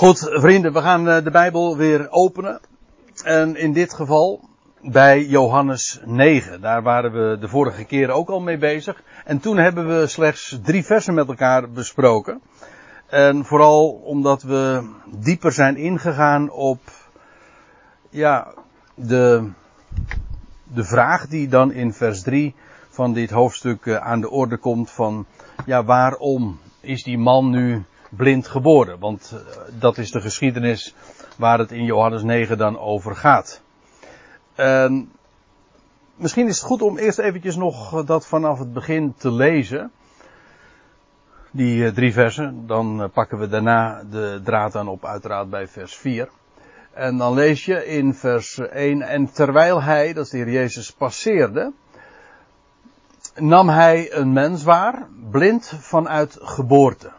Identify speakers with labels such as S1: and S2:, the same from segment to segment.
S1: Goed, vrienden, we gaan eh, de Bijbel weer openen. En in dit geval bij Johannes 9. Daar waren we de vorige keer ook al mee bezig. En toen hebben we slechts drie versen met elkaar besproken. En vooral omdat we dieper zijn ingegaan op, ja, de, de vraag die dan in vers 3 van dit hoofdstuk eh, aan de orde komt van, ja, waarom is die man nu blind geboren. Want eh, dat is de geschiedenis waar het in Johannes 9 dan over gaat. En misschien is het goed om eerst eventjes nog dat vanaf het begin te lezen. Die eh, drie versen. Dan eh, pakken we daarna de draad aan op uiteraard bij vers 4. En dan lees je in vers 1. En terwijl hij, dat is de Heer Jezus, passeerde. Nam hij een mens waar, blind vanuit geboorte.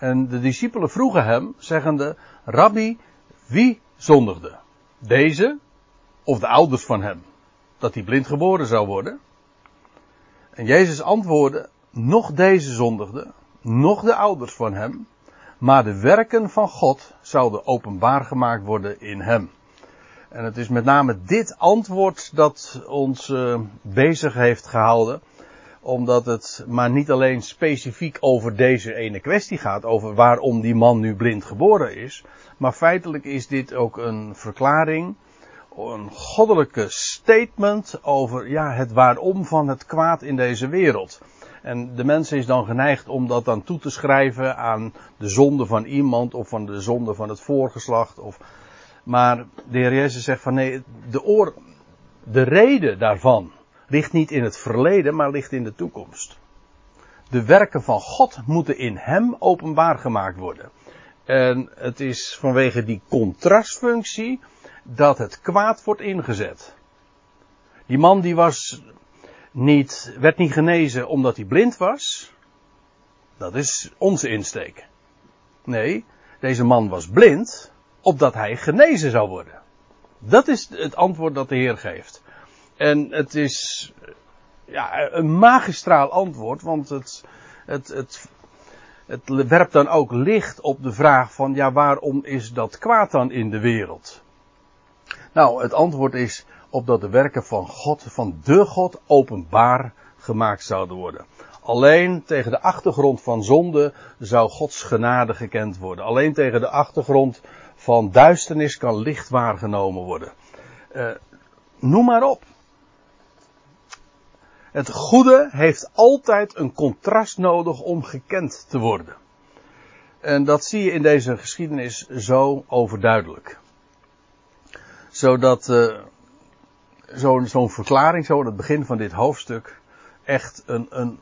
S1: En de discipelen vroegen hem, zeggende, Rabbi, wie zondigde? Deze of de ouders van hem? Dat hij blind geboren zou worden? En Jezus antwoordde, nog deze zondigde, nog de ouders van hem, maar de werken van God zouden openbaar gemaakt worden in hem. En het is met name dit antwoord dat ons uh, bezig heeft gehouden omdat het maar niet alleen specifiek over deze ene kwestie gaat, over waarom die man nu blind geboren is, maar feitelijk is dit ook een verklaring, een goddelijke statement over ja, het waarom van het kwaad in deze wereld. En de mens is dan geneigd om dat dan toe te schrijven aan de zonde van iemand of van de zonde van het voorgeslacht. Of, maar de Heer Jezus zegt van nee, de, oor, de reden daarvan ligt niet in het verleden, maar ligt in de toekomst. De werken van God moeten in hem openbaar gemaakt worden. En het is vanwege die contrastfunctie dat het kwaad wordt ingezet. Die man die was niet, werd niet genezen omdat hij blind was. Dat is onze insteek. Nee, deze man was blind opdat hij genezen zou worden. Dat is het antwoord dat de Heer geeft. En het is ja, een magistraal antwoord, want het, het, het, het werpt dan ook licht op de vraag van ja, waarom is dat kwaad dan in de wereld? Nou, het antwoord is opdat de werken van God, van de God, openbaar gemaakt zouden worden. Alleen tegen de achtergrond van zonde zou Gods genade gekend worden. Alleen tegen de achtergrond van duisternis kan licht waargenomen worden. Uh, noem maar op. Het goede heeft altijd een contrast nodig om gekend te worden. En dat zie je in deze geschiedenis zo overduidelijk. Zodat uh, zo'n zo verklaring, zo aan het begin van dit hoofdstuk, echt een, een,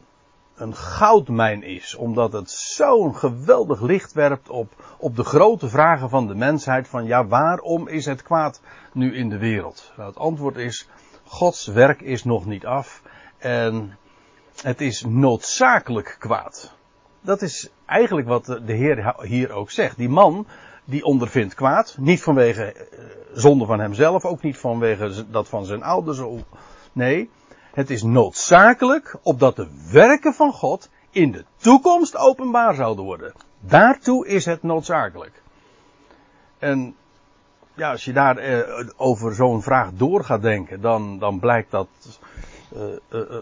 S1: een goudmijn is. Omdat het zo'n geweldig licht werpt op, op de grote vragen van de mensheid. Van ja, waarom is het kwaad nu in de wereld? Nou, het antwoord is, Gods werk is nog niet af. En het is noodzakelijk kwaad. Dat is eigenlijk wat de Heer hier ook zegt. Die man die ondervindt kwaad, niet vanwege eh, zonde van hemzelf, ook niet vanwege dat van zijn ouders. Nee, het is noodzakelijk opdat de werken van God in de toekomst openbaar zouden worden. Daartoe is het noodzakelijk. En ja, als je daar eh, over zo'n vraag door gaat denken, dan, dan blijkt dat uh,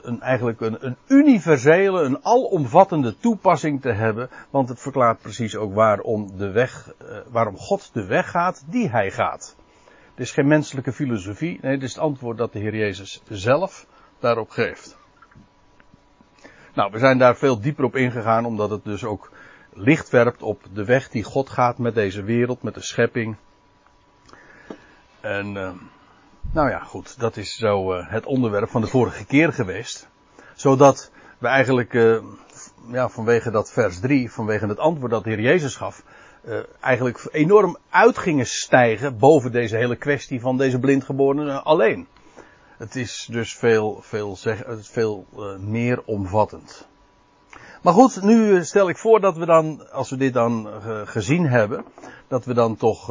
S1: een, eigenlijk een, een, universele, een alomvattende toepassing te hebben. Want het verklaart precies ook waarom, de weg, waarom God de weg gaat die hij gaat. Het is geen menselijke filosofie. Nee, het is het antwoord dat de Heer Jezus zelf daarop geeft. Nou, we zijn daar veel dieper op ingegaan, omdat het dus ook licht werpt op de weg die God gaat met deze wereld, met de schepping. En nou ja, goed, dat is zo uh, het onderwerp van de vorige keer geweest. Zodat we eigenlijk, uh, ja, vanwege dat vers 3, vanwege het antwoord dat de Heer Jezus gaf, uh, eigenlijk enorm uit gingen stijgen boven deze hele kwestie van deze blindgeborene alleen. Het is dus veel, veel, veel meer omvattend. Maar goed, nu stel ik voor dat we dan, als we dit dan gezien hebben, dat we dan toch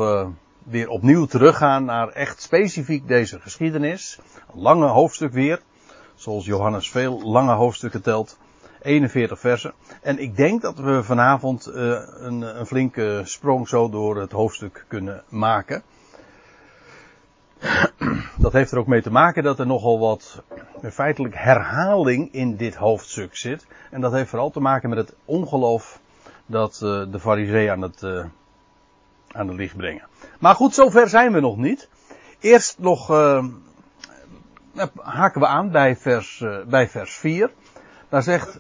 S1: weer opnieuw teruggaan naar echt specifiek deze geschiedenis. Een lange hoofdstuk weer. Zoals Johannes veel lange hoofdstukken telt. 41 versen. En ik denk dat we vanavond uh, een, een, flinke sprong zo door het hoofdstuk kunnen maken. Dat heeft er ook mee te maken dat er nogal wat feitelijk herhaling in dit hoofdstuk zit. En dat heeft vooral te maken met het ongeloof dat uh, de farisee aan het, uh, aan het licht brengen. Maar goed, zover zijn we nog niet. Eerst nog haken we aan bij vers, bij vers 4. Daar zegt,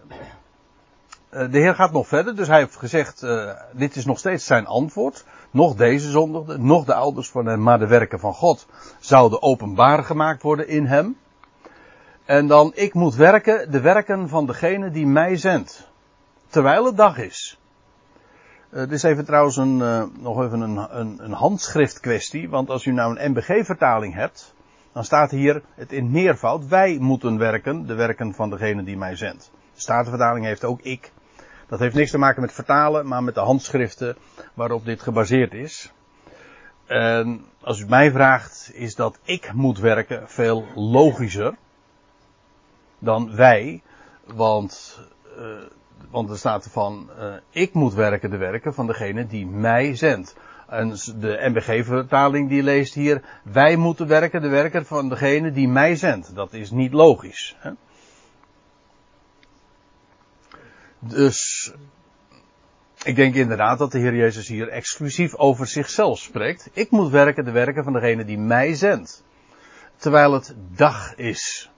S1: uh, de Heer gaat nog verder, dus hij heeft gezegd, uh, dit is nog steeds zijn antwoord. Nog deze zondigde, nog de ouders van hem, maar de werken van God zouden openbaar gemaakt worden in hem. En dan, ik moet werken, de werken van degene die mij zendt. Terwijl het dag is. Uh, dit is even trouwens een, nog even een, een, handschrift kwestie, want als u nou een MBG-vertaling hebt, dan staat hier het in meervoud. Wij moeten werken, de werken van degene die mij zendt. De Statenvertaling heeft ook ik. Dat heeft niks te maken met vertalen, maar met de handschriften waarop dit gebaseerd is. En als u mij vraagt, is dat ik moet werken veel logischer dan wij. Want, uh, want er staat van, uh, ik moet werken de werken van degene die mij zendt. En de MBG-vertaling die leest hier, wij moeten werken, de werker van degene die mij zendt. Dat is niet logisch. Hè? Dus, ik denk inderdaad dat de Heer Jezus hier exclusief over zichzelf spreekt. Ik moet werken, de werken van degene die mij zendt. Terwijl het dag is.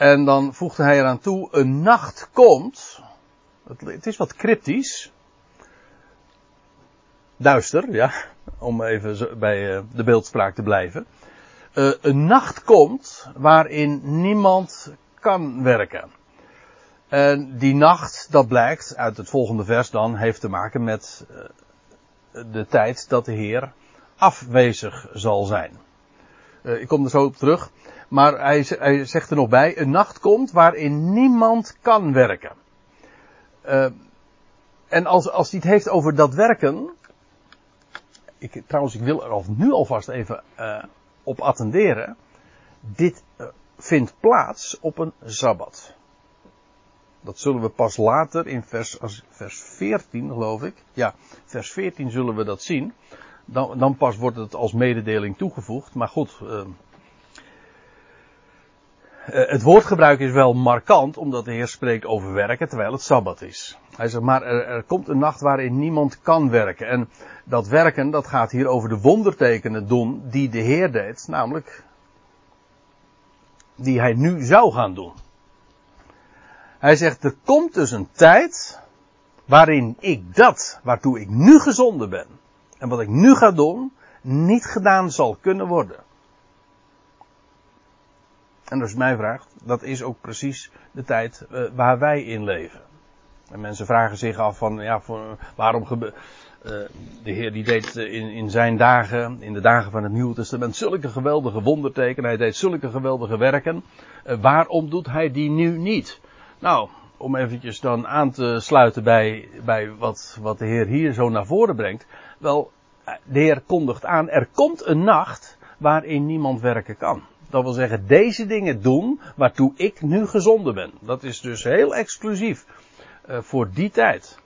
S1: En dan voegde hij eraan toe, een nacht komt. Het is wat cryptisch duister, ja, om even bij uh, de beeldspraak te blijven. Uh, een nacht komt waarin niemand kan werken. En die nacht, dat blijkt uit het volgende vers dan, heeft te maken met uh, de tijd dat de Heer afwezig zal zijn. ik kom er zo op terug. Maar hij, hij, zegt er nog bij, een nacht komt waarin niemand kan werken. en als, als hij het heeft over dat werken, ik, trouwens, ik wil er nu alvast even uh, op attenderen. Dit uh, vindt plaats op een sabbat. Dat zullen we pas later in vers, vers 14, geloof ik. Ja, vers 14 zullen we dat zien. Dan, dan pas wordt het als mededeling toegevoegd. Maar goed, het woordgebruik is wel markant, omdat de Heer spreekt over werken terwijl het sabbat is. Hij zegt maar, er, er, komt een nacht waarin niemand kan werken. En dat werken, dat gaat hier over de wondertekenen doen die de Heer deed, namelijk die hij nu zou gaan doen. Hij zegt, er komt dus een tijd waarin ik dat, waartoe ik nu gezonden ben, en wat ik nu ga doen, niet gedaan zal kunnen worden. En als je mij vraagt, dat is ook precies de tijd uh, waar wij in leven. En mensen vragen zich af van, ja, waarom gebeurt. Uh, de Heer die deed in, in zijn dagen, in de dagen van het Nieuwe Testament, zulke geweldige wondertekenen. Hij deed zulke geweldige werken. Waarom doet hij die nu niet? Nou, om eventjes dan aan te sluiten bij, bij wat, wat de Heer hier zo naar voren brengt. Wel, de Heer kondigt aan, er komt een nacht waarin niemand werken kan. Dat wil zeggen, deze dingen doen waartoe ik nu gezonden ben. Dat is dus heel exclusief uh, voor die tijd.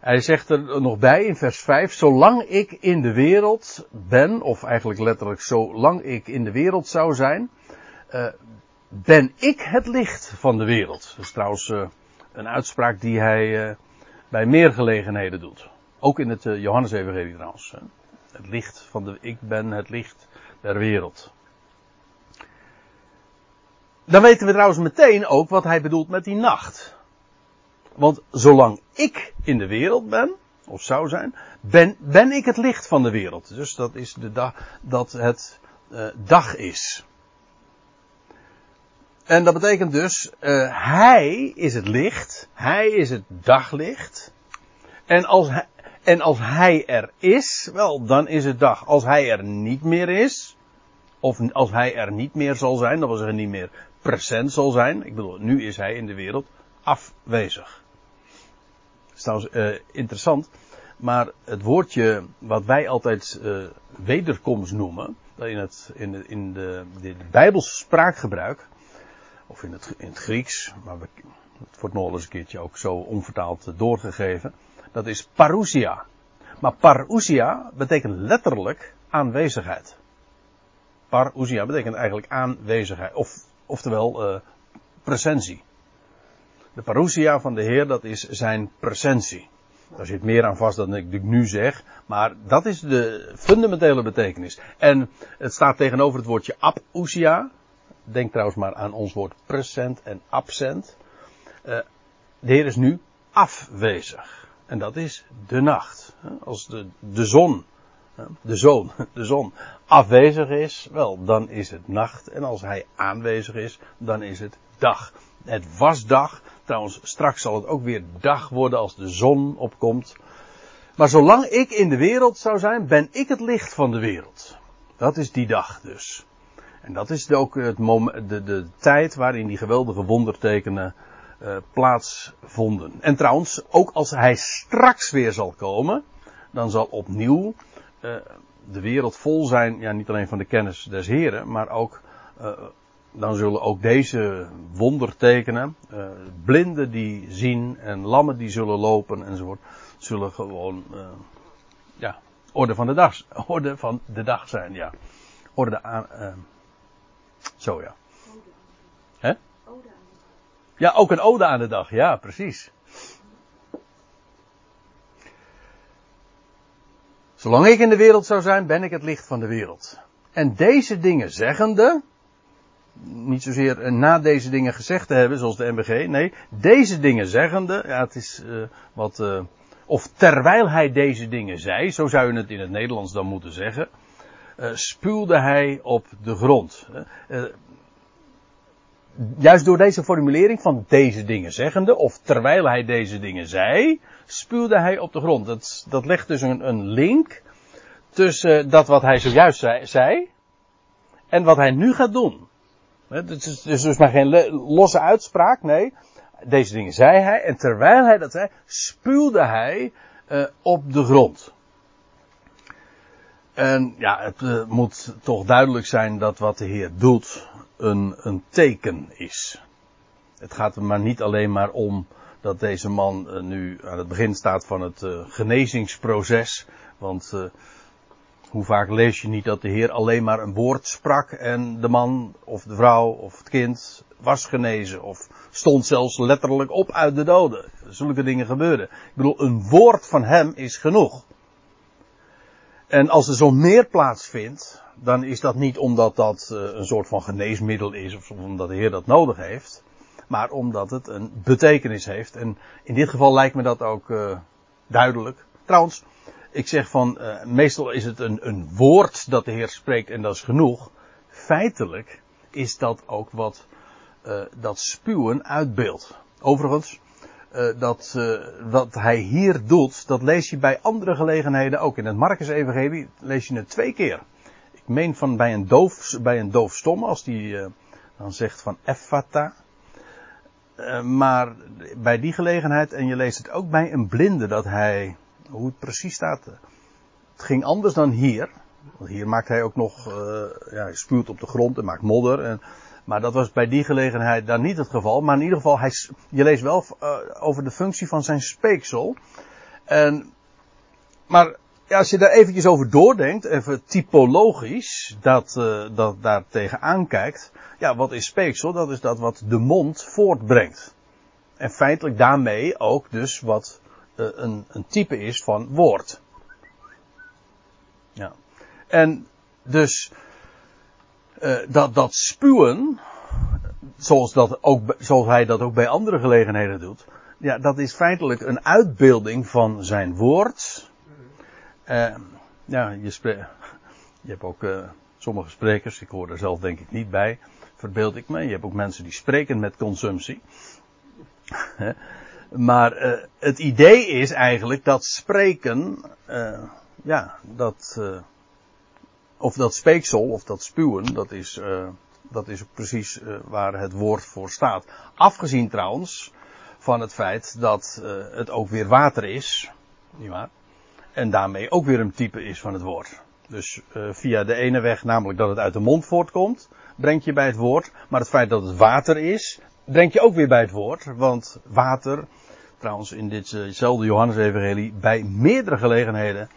S1: Hij zegt er nog bij in vers 5, zolang ik in de wereld ben, of eigenlijk letterlijk zolang ik in de wereld zou zijn, uh, ben ik het licht van de wereld. Dat is trouwens uh, een uitspraak die hij bij meer gelegenheden doet. Ook in het Johannes-evangelie trouwens. Het licht van de, ik ben het licht der wereld. Dan weten we trouwens meteen ook wat hij bedoelt met die nacht. Want zolang ik in de wereld ben, of zou zijn, ben, ben ik het licht van de wereld. Dus dat is de dag, dat het uh, dag is. En dat betekent dus, uh, hij is het licht, hij is het daglicht. En als, hij, en als hij er is, wel, dan is het dag. Als hij er niet meer is, of als hij er niet meer zal zijn, dat wil zeggen niet meer present zal zijn. Ik bedoel, nu is hij in de wereld afwezig. Dat is uh, interessant. Maar het woordje wat wij altijd uh, wederkomst noemen, in het, in de, in de, de, de of in het, in het Grieks, maar we, Het wordt nog eens een keertje ook zo onvertaald doorgegeven. Dat is parousia. Maar parousia betekent letterlijk aanwezigheid. Parousia betekent eigenlijk aanwezigheid. Of, oftewel uh, presentie. De parousia van de Heer, dat is zijn presentie. Daar zit meer aan vast dan ik nu zeg. Maar dat is de fundamentele betekenis. En het staat tegenover het woordje apousia. Denk trouwens maar aan ons woord present en absent. Uh, de Heer is nu afwezig. En dat is de nacht. Als de, de zon, de zoon, de zon afwezig is, wel, dan is het nacht. En als hij aanwezig is, dan is het dag. Het was dag. Trouwens, straks zal het ook weer dag worden als de zon opkomt. Maar zolang ik in de wereld zou zijn, ben ik het licht van de wereld. Dat is die dag dus. En dat is ook het moment, de, de tijd waarin die geweldige wondertekenen uh, plaatsvonden. En trouwens, ook als hij straks weer zal komen, dan zal opnieuw uh, de wereld vol zijn, ja niet alleen van de kennis des Heren, maar ook uh, dan zullen ook deze wondertekenen, uh, blinden die zien en lammen die zullen lopen enzovoort, zullen gewoon, ja, orde van de dag, orde van de dag zijn, ja. Orde aan, zo ja. Hè? Ja, ook een ode aan de dag, ja, precies. Zolang ik in de wereld zou zijn, ben ik het licht van de wereld. En deze dingen zeggende, niet zozeer na deze dingen gezegd te hebben, zoals de MBG. Nee, deze dingen zeggende, ja, het is uh, wat, uh, of terwijl hij deze dingen zei, zo zou je het in het Nederlands dan moeten zeggen, uh, spuwde hij op de grond. Juist door deze formulering van deze dingen zeggende, of terwijl hij deze dingen zei, spuwde hij op de grond. Dat, dat legt dus een, een link tussen dat wat hij zojuist zei, en wat hij nu gaat doen. Het is dus maar geen losse uitspraak, nee. Deze dingen zei hij en terwijl hij dat zei, spuwde hij uh, op de grond. En ja, het uh, moet toch duidelijk zijn dat wat de Heer doet een, een teken is. Het gaat er maar niet alleen maar om dat deze man uh, nu aan het begin staat van het genezingsproces. Want hoe vaak lees je niet dat de Heer alleen maar een woord sprak en de man of de vrouw of het kind was genezen of stond zelfs letterlijk op uit de doden. Zulke dingen gebeuren. Ik bedoel, een woord van hem is genoeg. En als er zo'n meer plaatsvindt, dan is dat niet omdat dat eh, een soort van geneesmiddel is of omdat de Heer dat nodig heeft, maar omdat het een betekenis heeft. En in dit geval lijkt me dat ook uh, duidelijk. Trouwens, ik zeg van, uh, meestal is het een, een woord dat de Heer spreekt en dat is genoeg. Feitelijk is dat ook wat dat spuwen uitbeeldt. Overigens, dat wat hij hier doet, dat lees je bij andere gelegenheden ook. In het Marcus-evangelie lees je het twee keer. Ik meen van bij een doof, bij een doofstom, als die dan zegt van Effata. maar bij die gelegenheid, en je leest het ook bij een blinde, dat hij hoe het precies staat. Het ging anders dan hier. Want hier maakt hij ook nog, ja, hij spuwt op de grond en maakt modder. En, maar dat was bij die gelegenheid dan niet het geval. Maar in ieder geval, hij, je leest wel uh, over de functie van zijn speeksel. En, maar als je daar eventjes over doordenkt, even typologisch, dat, uh, dat daar tegenaan kijkt. Ja, wat is speeksel? Dat is dat wat de mond voortbrengt. En feitelijk daarmee ook dus wat uh, een, een type is van woord. Ja. En dus uh, dat, dat spuwen, zoals, dat ook, zoals hij dat ook bij andere gelegenheden doet, ja, dat is feitelijk een uitbeelding van zijn woord. Uh, ja, je, je hebt ook uh, sommige sprekers, ik hoor er zelf denk ik niet bij, verbeeld ik me. Je hebt ook mensen die spreken met consumptie. Maar het idee is eigenlijk dat spreken, ja, dat, of dat speeksel, of dat spuwen, dat is, dat is precies waar het woord voor staat. Afgezien trouwens van het feit dat het ook weer water is, nietwaar? En daarmee ook weer een type is van het woord. Dus via de ene weg, namelijk dat het uit de mond voortkomt, brengt je bij het woord. Maar het feit dat het water is, brengt je ook weer bij het woord, want water, trouwens in ditzelfde Johannes-evangelie, bij meerdere gelegenheden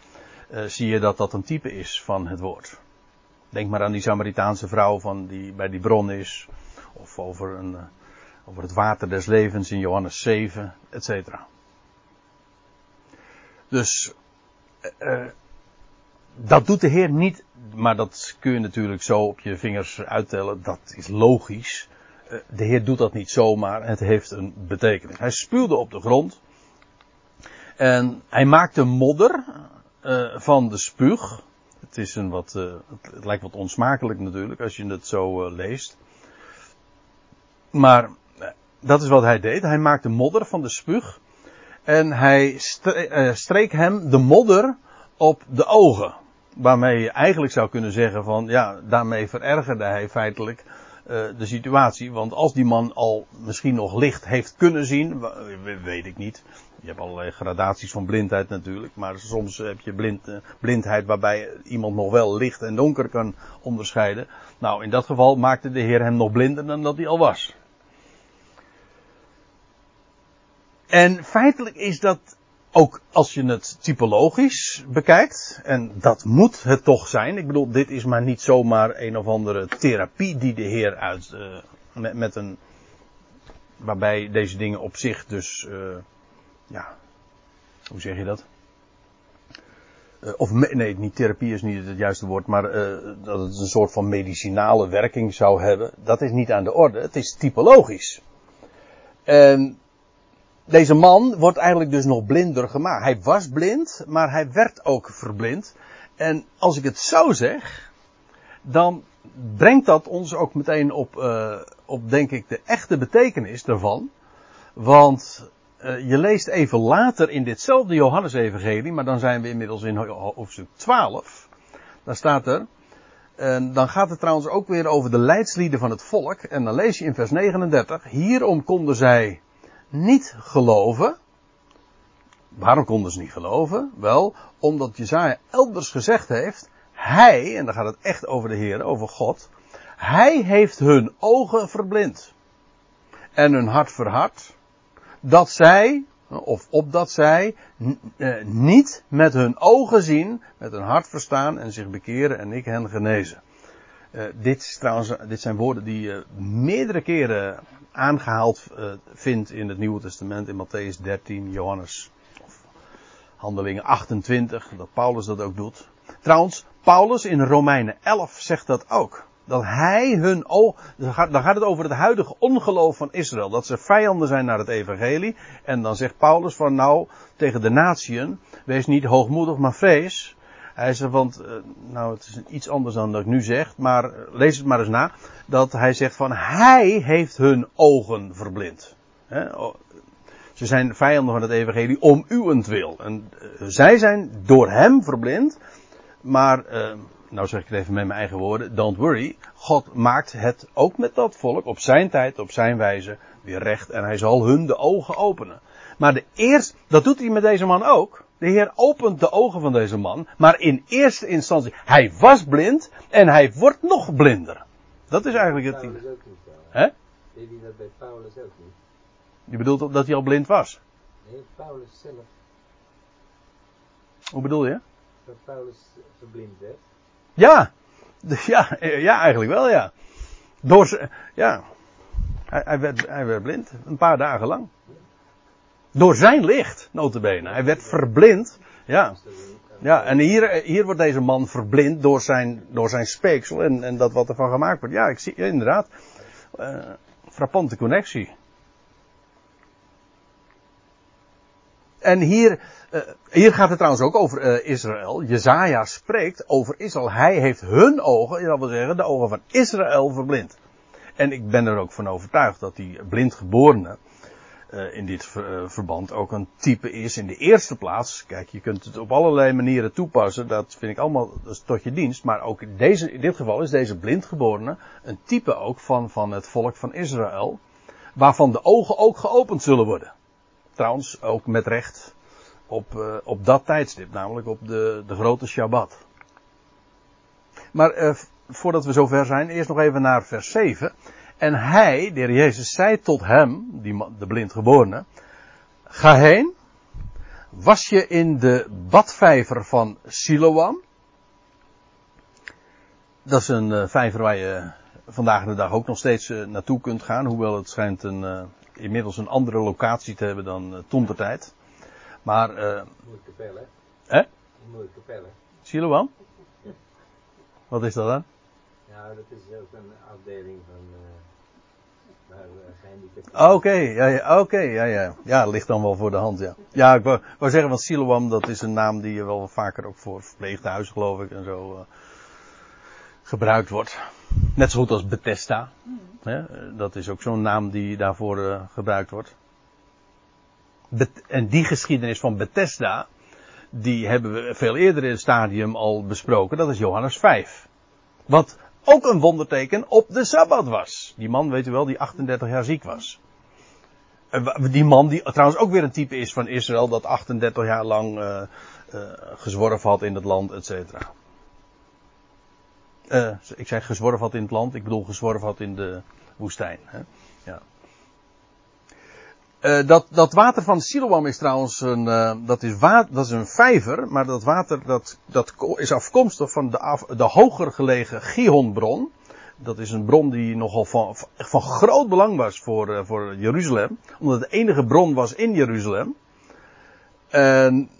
S1: uh, zie je dat dat een type is van het woord. Denk maar aan die Samaritaanse vrouw van die bij die bron is, of over, een, uh, over het water des levens in Johannes 7, etc. Dus uh, dat doet de Heer niet, maar dat kun je natuurlijk zo op je vingers uittellen, dat is logisch. Eh, de Heer doet dat niet zomaar, het heeft een betekenis. Hij spuwde op de grond en hij maakte modder uh, van de spuug. Het, is een wat, uh, het lijkt wat onsmakelijk natuurlijk als je het zo leest. Maar dat is wat hij deed. Hij maakte modder van de spuug. En hij streek hem de modder op de ogen. Waarmee je eigenlijk zou kunnen zeggen van, ja, daarmee verergerde hij feitelijk de situatie. Want als die man al misschien nog licht heeft kunnen zien, weet ik niet. Je hebt allerlei gradaties van blindheid natuurlijk. Maar soms heb je blind, uh, blindheid waarbij iemand nog wel licht en donker kan onderscheiden. Nou, in dat geval maakte de Heer hem nog blinder dan dat hij al was. En feitelijk is dat ook als je het typologisch bekijkt, en dat moet het toch zijn. Ik bedoel, dit is maar niet zomaar een of andere therapie die de Heer uit, uh, met, met, een, waarbij deze dingen op zich dus, uh, ja, hoe zeg je dat? Uh, of nee, niet therapie is niet het juiste woord, maar dat het een soort van medicinale werking zou hebben. Dat is niet aan de orde. Het is typologisch. En deze man wordt eigenlijk dus nog blinder gemaakt. Hij was blind, maar hij werd ook verblind. En als ik het zo zeg, dan brengt dat ons ook meteen op, uh, op denk ik, de echte betekenis daarvan. Want uh, je leest even later in ditzelfde Johannesevangelie, maar dan zijn we inmiddels in hoofdstuk 12. Daar staat er, en dan gaat het trouwens ook weer over de leidslieden van het volk. En dan lees je in vers 39, hierom konden zij niet geloven. Waarom konden ze niet geloven? Wel, omdat Jezaja elders gezegd heeft, hij, en dan gaat het echt over de Heer, over God, hij heeft hun ogen verblind en hun hart verhard, dat zij, of opdat zij, eh, niet met hun ogen zien, met hun hart verstaan en zich bekeren en ik hen genezen. Uh, dit, trouwens, dit zijn woorden die je meerdere keren aangehaald uh, vindt in het Nieuwe Testament, in Matthäus 13, Johannes, of Handelingen 28, dat Paulus dat ook doet. Trouwens, Paulus in Romeinen 11 zegt dat ook. Dat hij hun oog, dan gaat, het over het huidige ongeloof van Israël. Dat ze vijanden zijn naar het evangelie. En dan zegt Paulus van nou, tegen de natieën, wees niet hoogmoedig, maar vrees. Hij zegt, want, uh, nou het is iets anders dan dat ik nu zeg, maar uh, lees het maar eens na. Dat hij zegt van, hij heeft hun ogen verblind. Ze zijn vijanden van het evangelie om uwentwil. En uh, zij zijn door hem verblind. Maar, nou zeg ik het even met mijn eigen woorden, don't worry. God maakt het ook met dat volk op zijn tijd, op zijn wijze, weer recht. En hij zal hun de ogen openen. Maar de eerst, dat doet hij met deze man ook. De Heer opent de ogen van deze man, maar in eerste instantie, hij was blind en hij wordt nog blinder. Dat is eigenlijk het
S2: Paulus ook niet.
S1: Hè?
S2: Deed hij dat bij Paulus ook niet?
S1: Je bedoelt dat hij al blind was?
S2: Nee, Paulus zelf.
S1: Hoe bedoel je?
S2: Dat Paulus verblind werd.
S1: Ja, ja, ja eigenlijk wel ja. Door, ja, hij, werd, hij werd blind, een paar dagen lang. Door zijn licht, notabene. Hij werd verblind. Ja. Ja, en hier, hier wordt deze man verblind door zijn, door zijn speeksel en, en dat wat ervan gemaakt wordt. Ja, ik zie, inderdaad. Uh, frappante connectie. En hier, uh, hier gaat het trouwens ook over uh, Israël. Jezaja spreekt over Israël. Hij heeft hun ogen, dat wil zeggen de ogen van Israël verblind. En ik ben er ook van overtuigd dat die blindgeborene uh, in dit ver, verband ook een type is in de eerste plaats. Kijk, je kunt het op allerlei manieren toepassen. Dat vind ik allemaal tot je dienst. Maar ook in, deze, in dit geval is deze blindgeborene een type ook van, van het volk van Israël. Waarvan de ogen ook geopend zullen worden. Trouwens, ook met recht op, uh, op dat tijdstip, namelijk op de, de grote Shabbat. Maar voordat we zover zijn, eerst nog even naar vers 7. En hij, de heer Jezus, zei tot hem, die man, de blindgeborene, ga heen, was je in de badvijver van Siloam. Dat is een uh, vijver waar je vandaag de dag ook nog steeds naartoe kunt gaan, hoewel het schijnt een, inmiddels een andere locatie te hebben dan toen de tijd. Maar, eh.
S2: Moeilijke pellen.
S1: Hè?
S2: Moeilijke pellen.
S1: Siloam? Wat is dat dan?
S2: Ja, dat is ook een afdeling van. Uh, uh.
S1: Oké, ja, ja, oké, ja, ja. Ja, ligt dan wel voor de hand, ja. Ja, ik wou, wou zeggen, want Siloam, dat is een naam die wel vaker ook voor verpleeghuizen, geloof ik, en zo uh, gebruikt wordt. Net zo goed als Bethesda. Hè? Dat is ook zo'n naam die daarvoor uh, gebruikt wordt. Bet en die geschiedenis van Bethesda, die hebben we veel eerder in het stadium al besproken. Dat is Johannes 5. Wat ook een wonderteken op de Sabbat was. Die man, weet u wel, die 38 jaar ziek was. Die man die trouwens ook weer een type is van Israël, dat 38 jaar lang uh, uh, gezworven had in het land, et cetera. Uh, ik zeg gezworven had in het land, ik bedoel gezworven had in de woestijn. Hè? Ja. Uh, dat, dat water van Siloam is trouwens een, uh, dat is, dat is een vijver, maar dat water dat, dat is afkomstig van de, de hoger gelegen Gihonbron. Dat is een bron die nogal van, van groot belang was voor, voor Jeruzalem, omdat het de enige bron was in Jeruzalem. En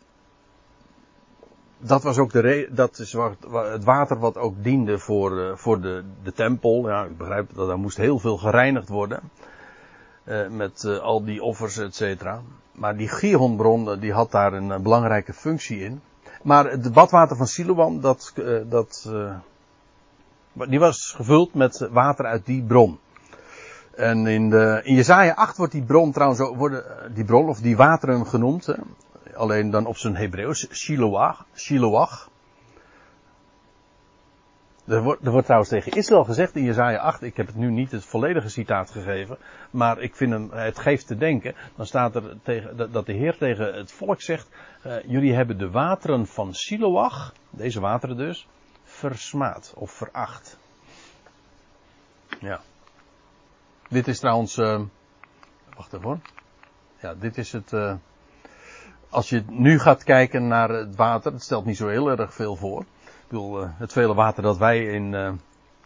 S1: dat was ook de re dat is het water wat ook diende voor, voor de, de tempel. Ja, ik begrijp dat daar moest heel veel gereinigd worden. Uh, met uh, al die offers, et cetera. Maar die Gihonbron, die had daar een belangrijke functie in. Maar het badwater van Siloam, dat, dat, die was gevuld met water uit die bron. En in, de, in Jezaja 8 wordt die bron trouwens, worden die bron of die wateren genoemd. Alleen dan op zijn Hebreeuws. Shiloach. Er wordt, trouwens tegen Israël gezegd in Jezaja 8, ik heb het nu niet het volledige citaat gegeven, maar ik vind hem, het geeft te denken, dan staat er tegen, dat de Heer tegen het volk zegt, uh, jullie hebben de wateren van Siloach, deze wateren dus, versmaad of veracht. Ja. Dit is trouwens, uh, wacht even hoor. Ja, dit is het, uh, als je nu gaat kijken naar het water, het stelt niet zo heel erg veel voor bedoel, uh, het vele water dat wij in, uh,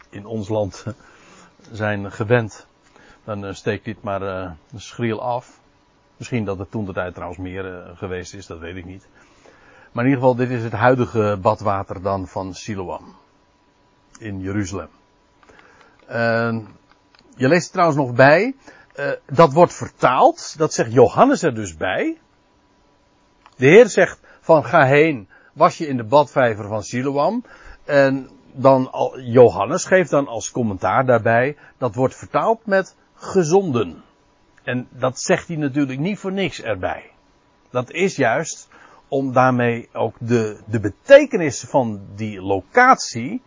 S1: in ons land zijn gewend, dan uh, steekt dit maar schriel af. Misschien dat het toen de tijd trouwens meer geweest is, dat weet ik niet. Maar in ieder geval, dit is het huidige badwater dan van Siloam. In Jeruzalem. je leest er trouwens nog bij, dat wordt vertaald, dat zegt Johannes er dus bij. De Heer zegt van ga heen was je in de badvijver van Siloam. En dan Johannes geeft dan als commentaar daarbij, dat wordt vertaald met gezonden. En dat zegt hij natuurlijk niet voor niks erbij. Dat is juist om daarmee ook de, de betekenis van die locatie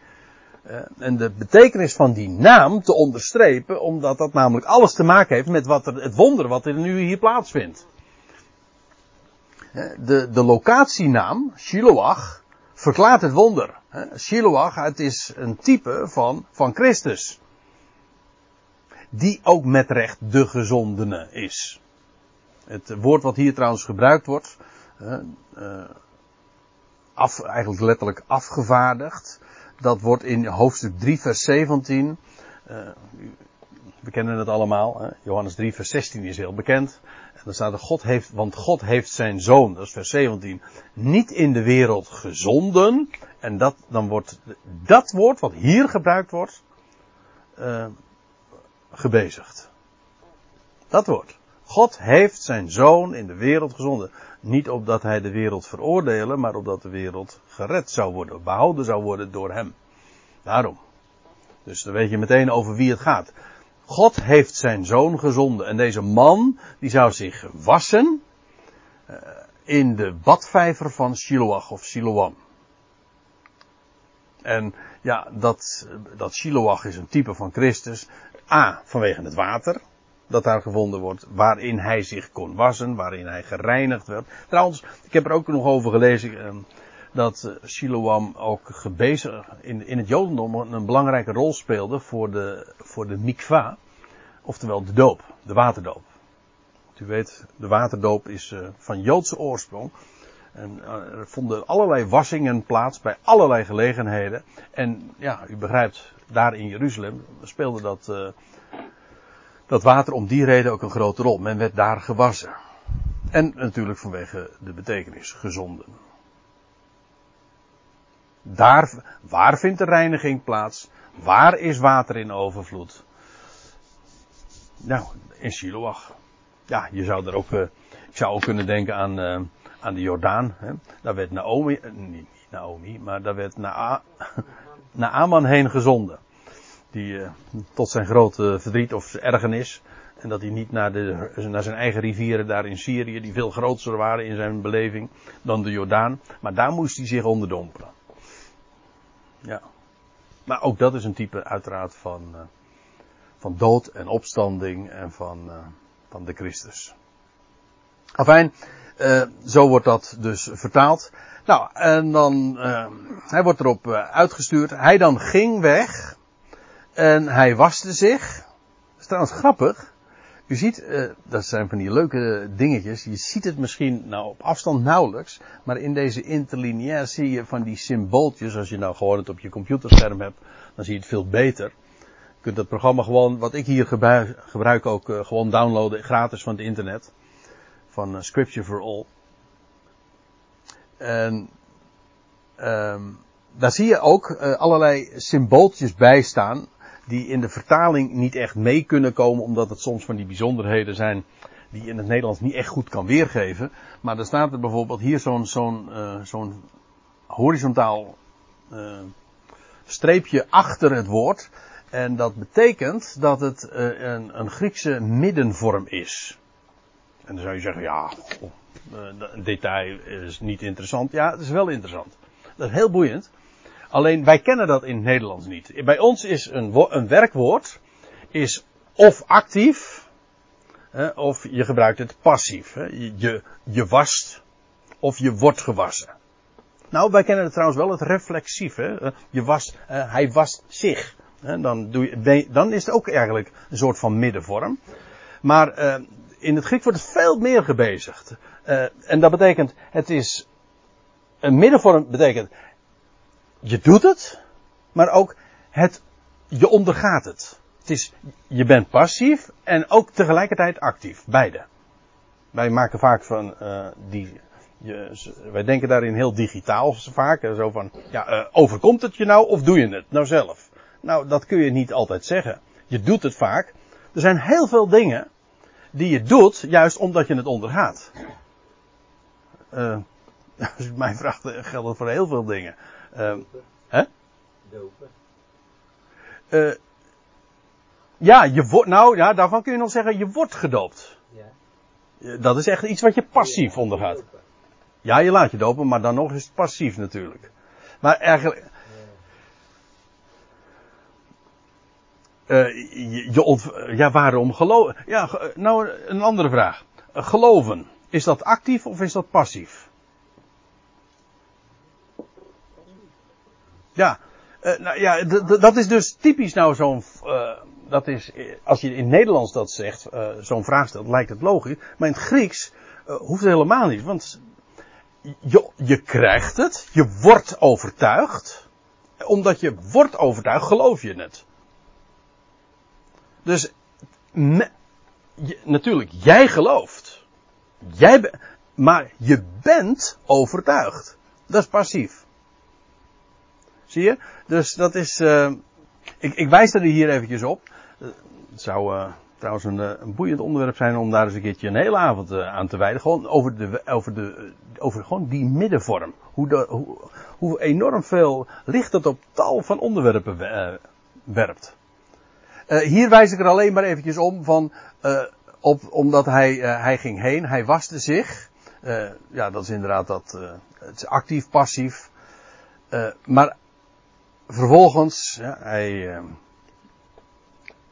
S1: uh, en de betekenis van die naam te onderstrepen, omdat dat namelijk alles te maken heeft met wat het wonder wat er nu hier plaatsvindt de, de locatienaam, Shiloach, verklaart het wonder. Shiloach, het is een type van, van Christus. Die ook met recht de gezondene is. Het woord wat hier trouwens gebruikt wordt, uh, af, eigenlijk letterlijk afgevaardigd, dat wordt in hoofdstuk 3 vers 17, uh, we kennen het allemaal? Johannes 3 vers 16 is heel bekend. En dan staat er, God heeft, want God heeft zijn zoon, dat is vers 17, niet in de wereld gezonden. En dat, dan wordt dat woord wat hier gebruikt wordt, uh, gebezigd. Dat woord. God heeft zijn zoon in de wereld gezonden. Niet opdat hij de wereld veroordelen, maar opdat de wereld gered zou worden, behouden zou worden door hem. Daarom. Dus dan weet je meteen over wie het gaat. God heeft zijn zoon gezonden. En deze man, die zou zich wassen uh, in de badvijver van Shiloach of Siloam. En ja, dat, dat Shiloach is een type van Christus. A, vanwege het water. Dat daar gevonden wordt, waarin hij zich kon wassen, waarin hij gereinigd werd. Trouwens, ik heb er ook nog over gelezen, uh, dat Siloam ook gebezigd in, in het Jodendom een belangrijke rol speelde voor de, voor de mikva. Oftewel de doop, de waterdoop. U weet, de waterdoop is uh, van Joodse oorsprong. En uh, er vonden allerlei wassingen plaats bij allerlei gelegenheden. En ja, u begrijpt, daar in Jeruzalem speelde dat, dat water om die reden ook een grote rol. Men werd daar gewassen. En natuurlijk vanwege de betekenis, gezonden. Daar, waar vindt de reiniging plaats? Waar is water in overvloed? Nou, in Shiloach. Ja, je zou er ook, uh, ik zou ook kunnen denken aan, uh, aan de Jordaan. Hè. Daar werd Naomi, uh, niet, Naomi, maar daar werd Na Naaman heen gezonden. Die tot zijn grote verdriet of ergernis. En dat hij niet naar, de, naar zijn eigen rivieren daar in Syrië, die veel groter waren in zijn beleving dan de Jordaan. Maar daar moest hij zich onderdompelen. Ja. Maar ook dat is een type uiteraard van, uh, van dood en opstanding en van, uh, van de Christus. Afijn, uh, zo wordt dat dus vertaald. Nou, en dan, hij wordt erop uitgestuurd. Hij dan ging weg en hij waste zich. Dat is trouwens grappig. U ziet, uh, dat zijn van die leuke dingetjes. Je ziet het misschien nou op afstand nauwelijks. Maar in deze interlineair zie je van die symbooltjes. Als je nou gewoon het op je computerscherm hebt, dan zie je het veel beter. Je kunt dat programma gewoon, wat ik hier gebruik, ook uh, gewoon downloaden gratis van het internet. Van uh, Scripture for All. En um, daar zie je ook allerlei symbooltjes bij staan die in de vertaling niet echt mee kunnen komen, omdat het soms van die bijzonderheden zijn die in het Nederlands niet echt goed kan weergeven. Maar er staat er bijvoorbeeld hier zo'n zo'n horizontaal uh, streepje achter het woord. En dat betekent dat het uh, een, een Griekse middenvorm is. En dan zou je zeggen, ja, een detail is niet interessant. Ja, het is wel interessant. Dat is heel boeiend. Alleen wij kennen dat in het Nederlands niet. Bij ons is een, een werkwoord is of actief, hè, of je gebruikt het passief. Hè. Je, je wast of je wordt gewassen. Nou, wij kennen het trouwens wel het reflexief. Hè. Je was, uh, hij wast zich. Dan, doe je, dan is het ook eigenlijk een soort van middenvorm. Maar uh, in het Grieks wordt het veel meer gebezigd. Uh, en dat betekent, het is, een middenvorm betekent, je doet het, maar ook het, je ondergaat het. Het is, je bent passief en ook tegelijkertijd actief. Beide. Wij maken vaak van, uh, die, je, wij denken daarin heel digitaal vaak. Zo van, ja, uh, overkomt het je nou of doe je het nou zelf? Nou, dat kun je niet altijd zeggen. Je doet het vaak. Er zijn heel veel dingen die je doet juist omdat je het ondergaat. Uh, als mij vraagt, geldt voor heel veel dingen. Uh, hè?
S2: Dopen.
S1: Uh, ja, je wordt, nou ja, daarvan kun je nog zeggen, je wordt gedoopt.
S2: Ja.
S1: Dat is echt iets wat je passief
S2: Ja,
S1: ondergaat.
S2: dopen.
S1: Ja, je laat je dopen, maar dan nog is het passief natuurlijk. Maar eigenlijk, uh, je, je ont, ja, waarom geloven? Ja, nou, een andere vraag. Geloven, is dat actief of is dat passief? Ja, eh, nou ja, dat is dus typisch nou zo'n, eh, dat is, eh, als je in Nederlands dat zegt, zo'n vraag stelt, lijkt het logisch. Maar in het Grieks hoeft het helemaal niet, want je, je krijgt het, je wordt overtuigd. Omdat je wordt overtuigd, geloof je het. Dus, je- natuurlijk, jij gelooft. Jij maar je bent overtuigd. Dat is passief. Zie je? Dus dat is. eh, ik, ik wijs er hier eventjes op. Het zou eh, trouwens een, eh, een boeiend onderwerp zijn om daar eens een keertje een hele avond aan te wijden. Gewoon over, de, over, de, over gewoon die middenvorm. Hoe, hoe, hoe enorm veel licht dat op tal van onderwerpen we- werpt. Hier wijs ik er alleen maar eventjes om van. op, omdat hij, hij ging heen, hij waste zich. Ja, dat is inderdaad dat. het is actief, passief. Maar vervolgens, ja, hij, eh,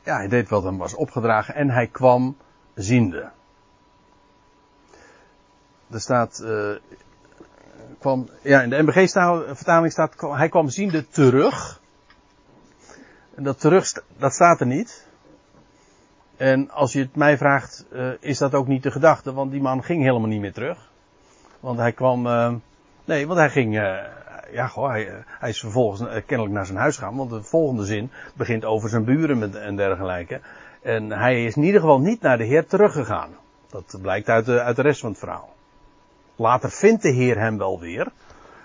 S1: ja, hij deed wat hem was opgedragen en hij kwam ziende. Er staat, eh, kwam, ja, in de MBG-vertaling staat, hij kwam ziende terug. En dat terug, dat staat er niet. En als je het mij vraagt, uh, is dat ook niet de gedachte? Want die man ging helemaal niet meer terug. Want hij kwam, uh, nee, want hij ging, uh, ja, goh, hij, hij, is vervolgens kennelijk naar zijn huis gegaan. Want de volgende zin begint over zijn buren en dergelijke. En hij is in ieder geval niet naar de Heer teruggegaan. Dat blijkt uit de, uit de rest van het verhaal. Later vindt de Heer hem wel weer.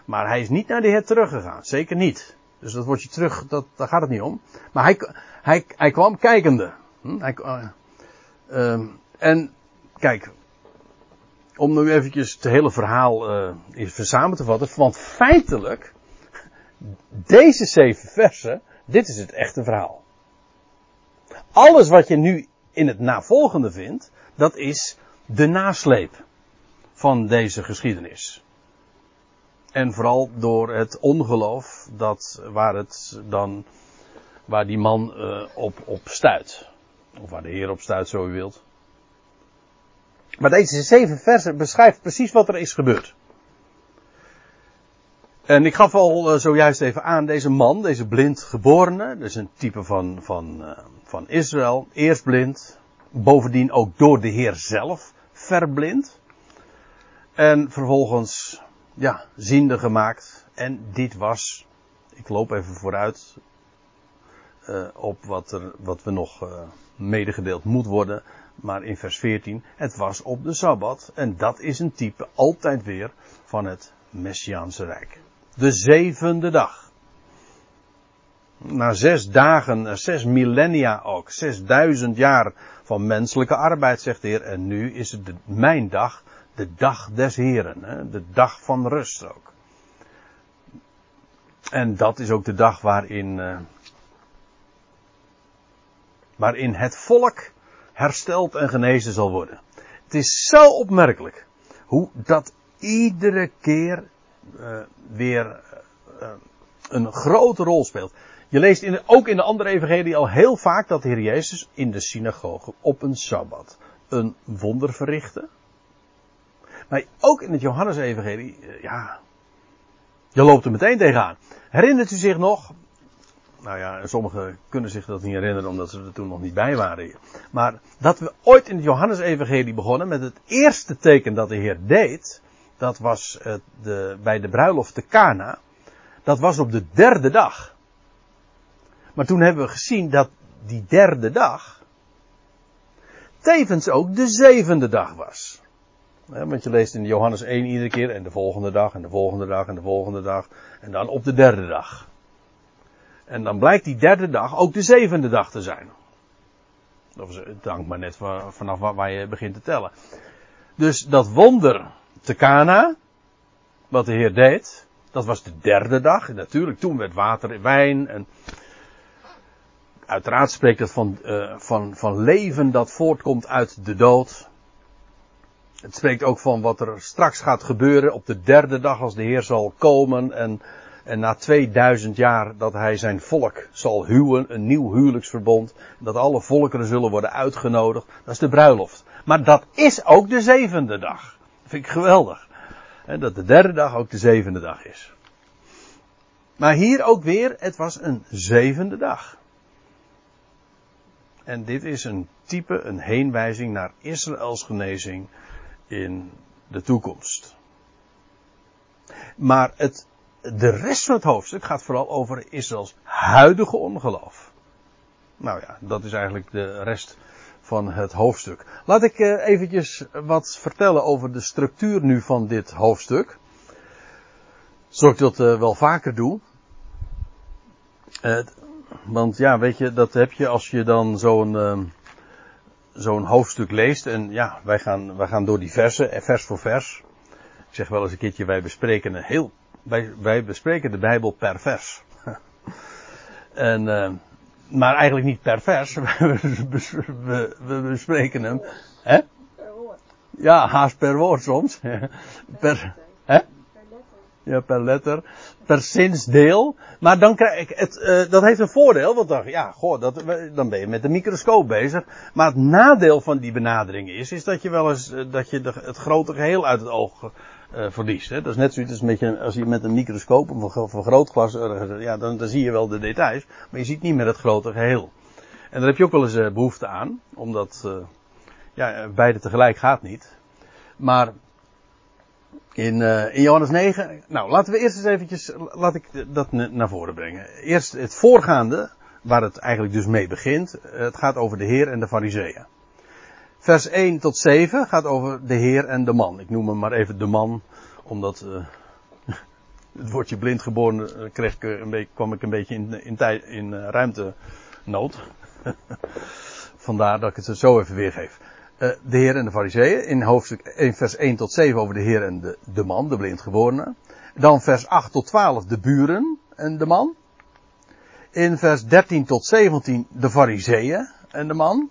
S1: Maar hij is niet naar de Heer teruggegaan. Zeker niet. Dus dat wordt je terug, dat, daar gaat het niet om. Maar hij, hij, hij kwam kijkende. Hm? Hij, uh, uh, en kijk, om nu eventjes het hele verhaal uh, even samen te vatten. Want feitelijk, deze zeven versen, dit is het echte verhaal. Alles wat je nu in het navolgende vindt, dat is de nasleep van deze geschiedenis. En vooral door het ongeloof dat waar het dan, waar die man uh, op, op stuit. Of waar de Heer op stuit, zo u wilt. Maar deze zeven versen beschrijft precies wat er is gebeurd. En ik gaf al uh, zojuist even aan, deze man, deze blind geborene, dus een type van, van, uh, van Israël, eerst blind, bovendien ook door de Heer zelf verblind. En vervolgens, ja, ziende gemaakt. En dit was, ik loop even vooruit uh, op wat, er, wat we nog medegedeeld moet worden. Maar in vers 14, het was op de Sabbat. En dat is een type altijd weer van het Messiaanse Rijk. De zevende dag. Na zes dagen, zes millennia ook, zesduizend jaar van menselijke arbeid, zegt de Heer. En nu is het mijn dag, de dag des Heren, hè? de dag van rust ook. En dat is ook de dag waarin, uh, waarin het volk hersteld en genezen zal worden. Het is zo opmerkelijk hoe dat iedere keer uh, weer uh, een grote rol speelt. Je leest in ook in de andere evangelie al heel vaak dat de Heer Jezus in de synagoge op een Sabbat een wonder verrichtte. Maar ook in het Johannes-evangelie, ja, je loopt er meteen tegenaan. Herinnert u zich nog? Nou ja, sommigen kunnen zich dat niet herinneren omdat ze er toen nog niet bij waren. Maar dat we ooit in het Johannes-evangelie begonnen met het eerste teken dat de Heer deed, dat was de, bij de bruiloft te Cana. Dat was op de derde dag. Maar toen hebben we gezien dat die derde dag tevens ook de zevende dag was. want je leest in Johannes 1 iedere keer en de volgende dag en de volgende dag en de volgende dag en dan op de derde dag. En dan blijkt die derde dag ook de zevende dag te zijn. Of het hangt maar net vanaf waar je begint te tellen. Dus dat wonder te Cana, wat de Heer deed, dat was de derde dag. En natuurlijk, toen werd water wijn en uiteraard spreekt het van, uh, van, van leven dat voortkomt uit de dood. Het spreekt ook van wat er straks gaat gebeuren op de derde dag als de Heer zal komen en, en na 2000 jaar dat hij zijn volk zal huwen, een nieuw huwelijksverbond, dat alle volkeren zullen worden uitgenodigd. Dat is de bruiloft. Maar dat is ook de zevende dag. Dat vind ik geweldig. En dat de derde dag ook de zevende dag is. Maar hier ook weer, het was een zevende dag. En dit is een type, een heenwijzing naar Israëls genezing in de toekomst. Maar het, de rest van het hoofdstuk gaat vooral over Israëls huidige ongeloof. Nou ja, dat is eigenlijk de rest van het hoofdstuk. Laat ik uh, eventjes wat vertellen over de structuur nu van dit hoofdstuk. Zoals ik dat uh, wel vaker doe. Uh, want ja, weet je, dat heb je als je dan zo'n uh, zo'n hoofdstuk leest. En ja, wij gaan, wij gaan door die versen, eh, vers voor vers. Ik zeg wel eens een keertje, wij bespreken een heel, wij, wij bespreken de Bijbel per vers. en, uh, maar eigenlijk niet per vers. we, bespreken hem. Hè? Ja, haast per woord soms. per, hè? Ja, per letter. Per zinsdeel. Maar dan krijg ik het, uh, dat heeft een voordeel, want dan, ja, goh, dat, dan ben je met de microscoop bezig. Maar het nadeel van die benadering is, is dat je wel eens, uh, dat je de, het grote geheel uit het oog uh. Hè? Dat is net zoiets als, met je, als je met een microscoop of een vergrootglas, ja, dan, dan zie je wel de details, maar je ziet niet meer het grote geheel. En daar heb je ook wel eens behoefte aan, omdat uh, ja, beide tegelijk gaat niet. Maar in, in Johannes 9, nou laten we eerst eens eventjes, laat ik dat naar voren brengen. Eerst het voorgaande, waar het eigenlijk dus mee begint. Het gaat over de Heer en de Fariseeën. Vers 1 tot 7 gaat over de Heer en de man. Ik noem hem maar even de man, omdat uh, het woordje blind geboren kreeg ik een beetje, kwam ik een beetje in, in, tijd, in uh, ruimtenood. Vandaar dat ik het zo even weergeef. De Heer en de Fariseeën in hoofdstuk 1 vers 1 tot 7 over de Heer en de, de man, de blindgeborene. Dan vers 8 tot 12 de buren en de man. In vers 13 tot 17 de Fariseeën en de man.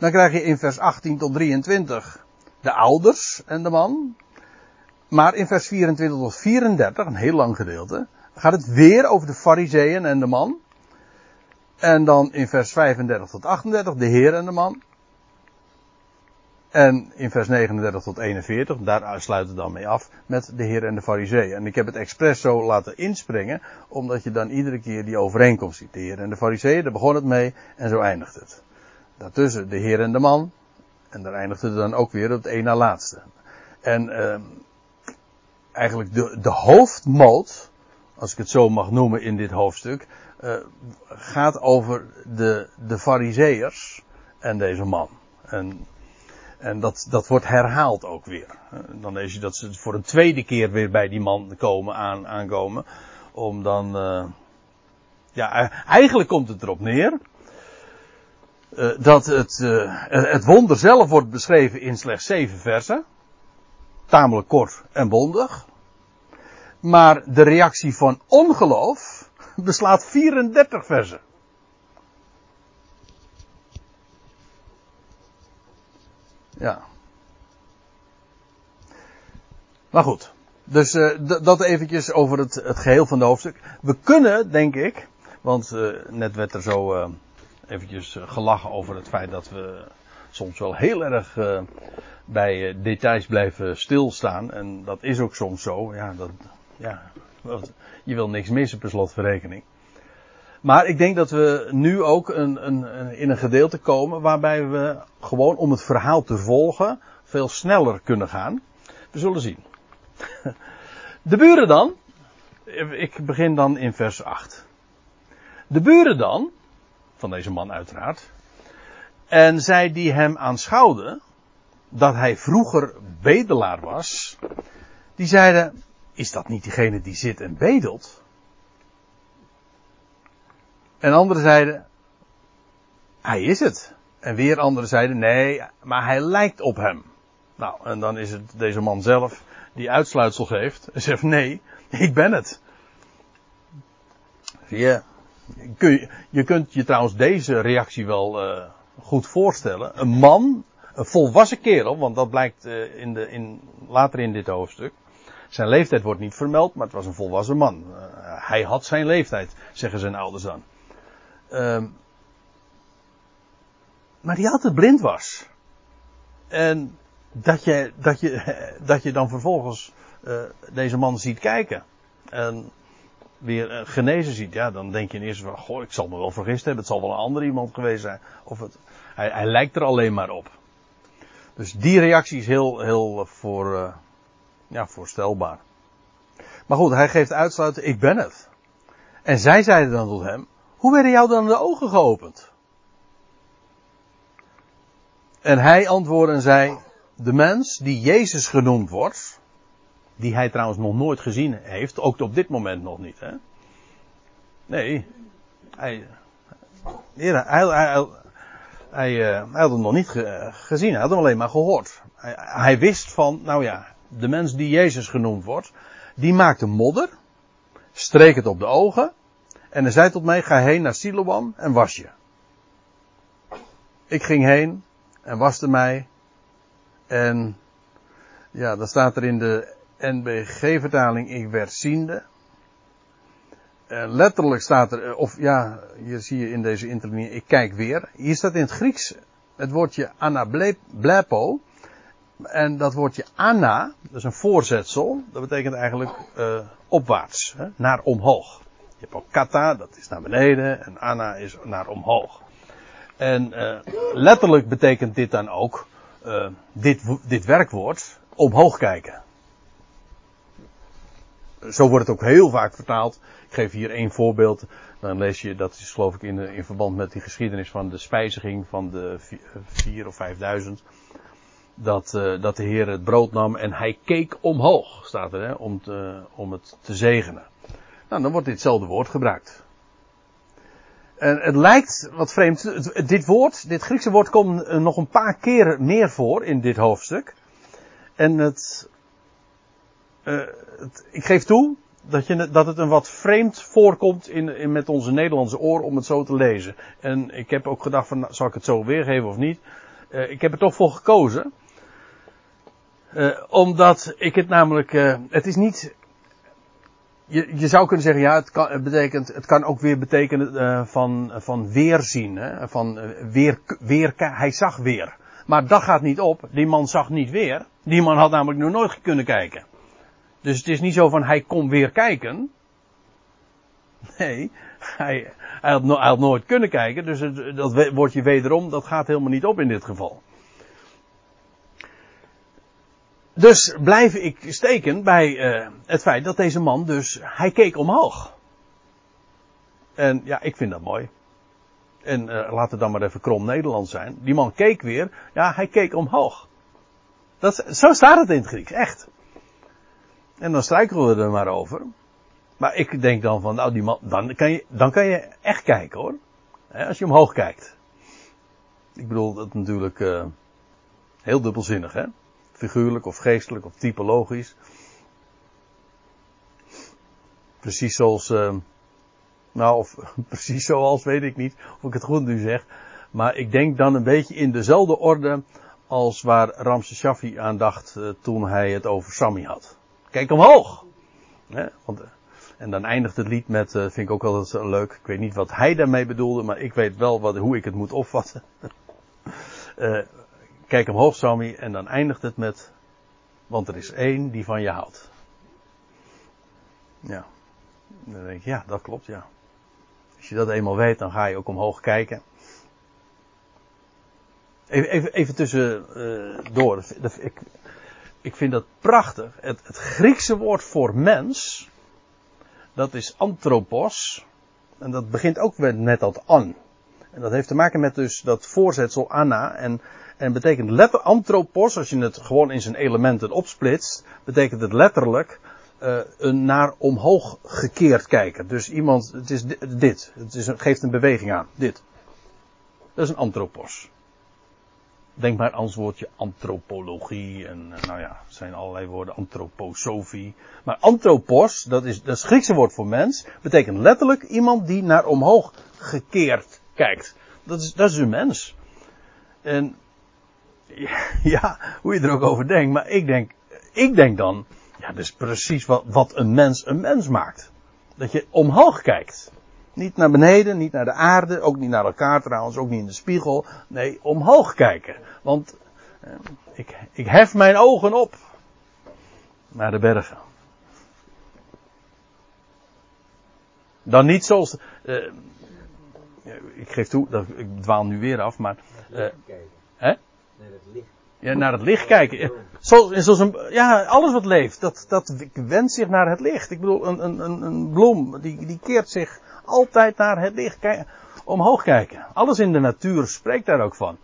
S1: Dan krijg je in vers 18 tot 23 de ouders en de man. Maar in vers 24 tot 34, een heel lang gedeelte, gaat het weer over de fariseeën en de man. En dan in vers 35 tot 38 de heer en de man. En in vers 39 tot 41, daar sluit het dan mee af, met de heer en de fariseeën. En ik heb het expres zo laten inspringen, omdat je dan iedere keer die overeenkomst ziet. De heer en de fariseeën, daar begon het mee en zo eindigt het. Daartussen de heer en de man. En daar eindigt het dan ook weer op het een na laatste. En uh, eigenlijk de, de hoofdmoot, als ik het zo mag noemen in dit hoofdstuk, uh, gaat over de, de fariseërs en deze man. En, en dat, dat wordt herhaald ook weer. Dan lees je dat ze voor een tweede keer weer bij die man komen, aan, aankomen. Om dan, uh, ja, eigenlijk komt het erop neer uh, dat het, uh, het wonder zelf wordt beschreven in slechts zeven versen. Tamelijk kort en bondig. Maar de reactie van ongeloof beslaat 34 versen. Ja. Maar goed. Dus uh, dat eventjes over het, het geheel van de hoofdstuk. We kunnen, denk ik, want net werd er zo eventjes eh, gelachen over het feit dat we soms wel heel erg uh, bij uh, details blijven stilstaan. En dat is ook soms zo. Ja, dat, ja, je wil niks missen per slotverrekening. Maar ik denk dat we nu ook een, een, een, in een gedeelte komen waarbij we gewoon om het verhaal te volgen veel sneller kunnen gaan. We zullen zien. De buren dan. Ik begin dan in vers 8. De buren dan, van deze man uiteraard. En zij die hem aanschouwden, dat hij vroeger bedelaar was, die zeiden, is dat niet diegene die zit en bedelt? En anderen zeiden, hij is het. En weer anderen zeiden, nee, maar hij lijkt op hem. Nou, en dan is het deze man zelf die uitsluitsel geeft en zegt, nee, ik ben het. Zie je, je, je kunt je trouwens deze reactie wel uh, goed voorstellen. Een man, een volwassen kerel, want dat blijkt uh, in de, in, later in dit hoofdstuk. Zijn leeftijd wordt niet vermeld, maar het was een volwassen man. Uh, hij had zijn leeftijd, zeggen zijn ouders dan. Ehm, maar die altijd blind was. En dat je, dat je, dat je dan vervolgens deze man ziet kijken. En weer eh, genezen ziet, ja, dan denk je in eerste van, goh, ik zal me wel vergist hebben, het zal wel een ander iemand geweest zijn. Of het, hij, hij lijkt er alleen maar op. Dus die reactie is heel, heel voor, uh, ja, voorstelbaar. Maar goed, hij geeft uitsluiten, ik ben het. En zij zeiden dan tot hem, hoe werden jou dan de ogen geopend? En hij antwoordde en zei, de mens die Jezus genoemd wordt, die hij trouwens nog nooit gezien heeft. Ook op dit moment nog niet. Hè? Nee. Hij, hij, hij, hij, hij, eh, had hem nog niet gezien. Hij had hem alleen maar gehoord. Hij, hij wist van, nou ja, de mens die Jezus genoemd wordt. Die maakte modder. Streek het op de ogen. En hij zei tot mij, ga heen naar Siloam en was je. Ik ging heen en waste mij. En ja, dan staat er in de NBG-vertaling, ik werd ziende. Uh, letterlijk staat er, of ja, hier zie je in deze interlinie, ik kijk weer. Hier staat in het Grieks het woordje anablepo. En dat woordje ana, dat is een voorzetsel. Dat betekent eigenlijk uh, opwaarts, hè, naar omhoog. Je hebt ook kata, dat is naar beneden. En ana is naar omhoog. En letterlijk betekent dit dan ook, dit, dit werkwoord, omhoog kijken. Zo wordt het ook heel vaak vertaald. Ik geef hier één voorbeeld. Dan lees je, dat is geloof ik in, verband met die geschiedenis van de spijziging van de vier of vijfduizend. Dat, uh, dat de Heer het brood nam en hij keek omhoog, staat er, hè, om, te, om het te zegenen. Nou, dan wordt ditzelfde woord gebruikt. En het lijkt wat vreemd. Dit woord, dit Griekse woord, komt nog een paar keren meer voor in dit hoofdstuk. En het, het ik geef toe dat, je, dat het een wat vreemd voorkomt in, met onze Nederlandse oor om het zo te lezen. En ik heb ook gedacht van, nou, zal ik het zo weergeven of niet? Uh, ik heb er toch voor gekozen. Uh, omdat ik het namelijk, het is niet je, je zou kunnen zeggen, ja, het, kan, betekent, het kan ook weer betekenen van, van weerzien. Hè? Van weer, weer, hij zag weer. Maar dat gaat niet op. Die man zag niet weer. Die man had namelijk nog nooit kunnen kijken. Dus het is niet zo van hij kon weer kijken. Nee, hij, hij, had, had nooit kunnen kijken. Dus dat woordje wederom, dat gaat helemaal niet op in dit geval. Dus blijf ik steken bij uh, het feit dat deze man dus, hij keek omhoog. En ja, ik vind dat mooi. En uh, laat het dan maar even krom Nederland zijn. Die man keek weer, ja, hij keek omhoog. Dat, zo staat het in het Grieks, echt. En dan struikelen we er maar over. Maar ik denk dan van, nou die man, dan kan je, dan kan je echt kijken hoor. Als je omhoog kijkt. Ik bedoel, dat natuurlijk uh, heel dubbelzinnig hè figuurlijk of geestelijk of typologisch. Precies zoals, uh, nou of precies zoals weet ik niet of ik het goed nu zeg. Maar ik denk dan een beetje in dezelfde orde als waar Ramses Shaffi aan dacht uh, toen hij het over Sammy had. Kijk omhoog! Want, uh, en dan eindigt het lied met, vind ik ook altijd leuk. Ik weet niet wat hij daarmee bedoelde, maar ik weet wel wat, hoe ik het moet opvatten. kijk omhoog, Sammy, en dan eindigt het met, want er is één die van je houdt. Ja. Dan denk ik, ja, dat klopt, ja. Als je dat eenmaal weet, dan ga je ook omhoog kijken. Even, even, even tussen uh, door. Ik, ik vind dat prachtig. Het, het Griekse woord voor mens, dat is anthropos. En dat begint ook met dat an. En dat heeft te maken met dus dat voorzetsel anna. En en betekent letter anthropos, als je het gewoon in zijn elementen opsplitst, betekent het letterlijk uh, een naar omhoog gekeerd kijken. Dus iemand, het is dit, het is, geeft een beweging aan, dit. Dat is een anthropos. Denk maar aan het woordje antropologie en nou ja, zijn allerlei woorden, antroposofie. Maar anthropos, dat is, dat het Griekse woord voor mens, betekent letterlijk iemand die naar omhoog gekeerd kijkt. Dat is, dat is een mens. En ja, hoe je er ook over denkt, maar ik denk, ik denk dan, ja, dat is precies wat, wat een mens een mens maakt. Dat je omhoog kijkt. Niet naar beneden, niet naar de aarde, ook niet naar elkaar trouwens, ook niet in de spiegel. Nee, omhoog kijken. Want eh, ik, ik hef mijn ogen op naar de bergen. Dan niet zoals. Uh, ik geef toe, dat, ik dwaal nu weer af, maar. Uh, hè?
S2: Naar het licht.
S1: Ja, naar het licht kijken. Zoals, een, ja, alles wat leeft, dat, dat wendt zich naar het licht. Ik bedoel, een, een, een bloem, die, die keert zich altijd naar het licht. Kijk, omhoog kijken. Alles in de natuur spreekt daar ook van.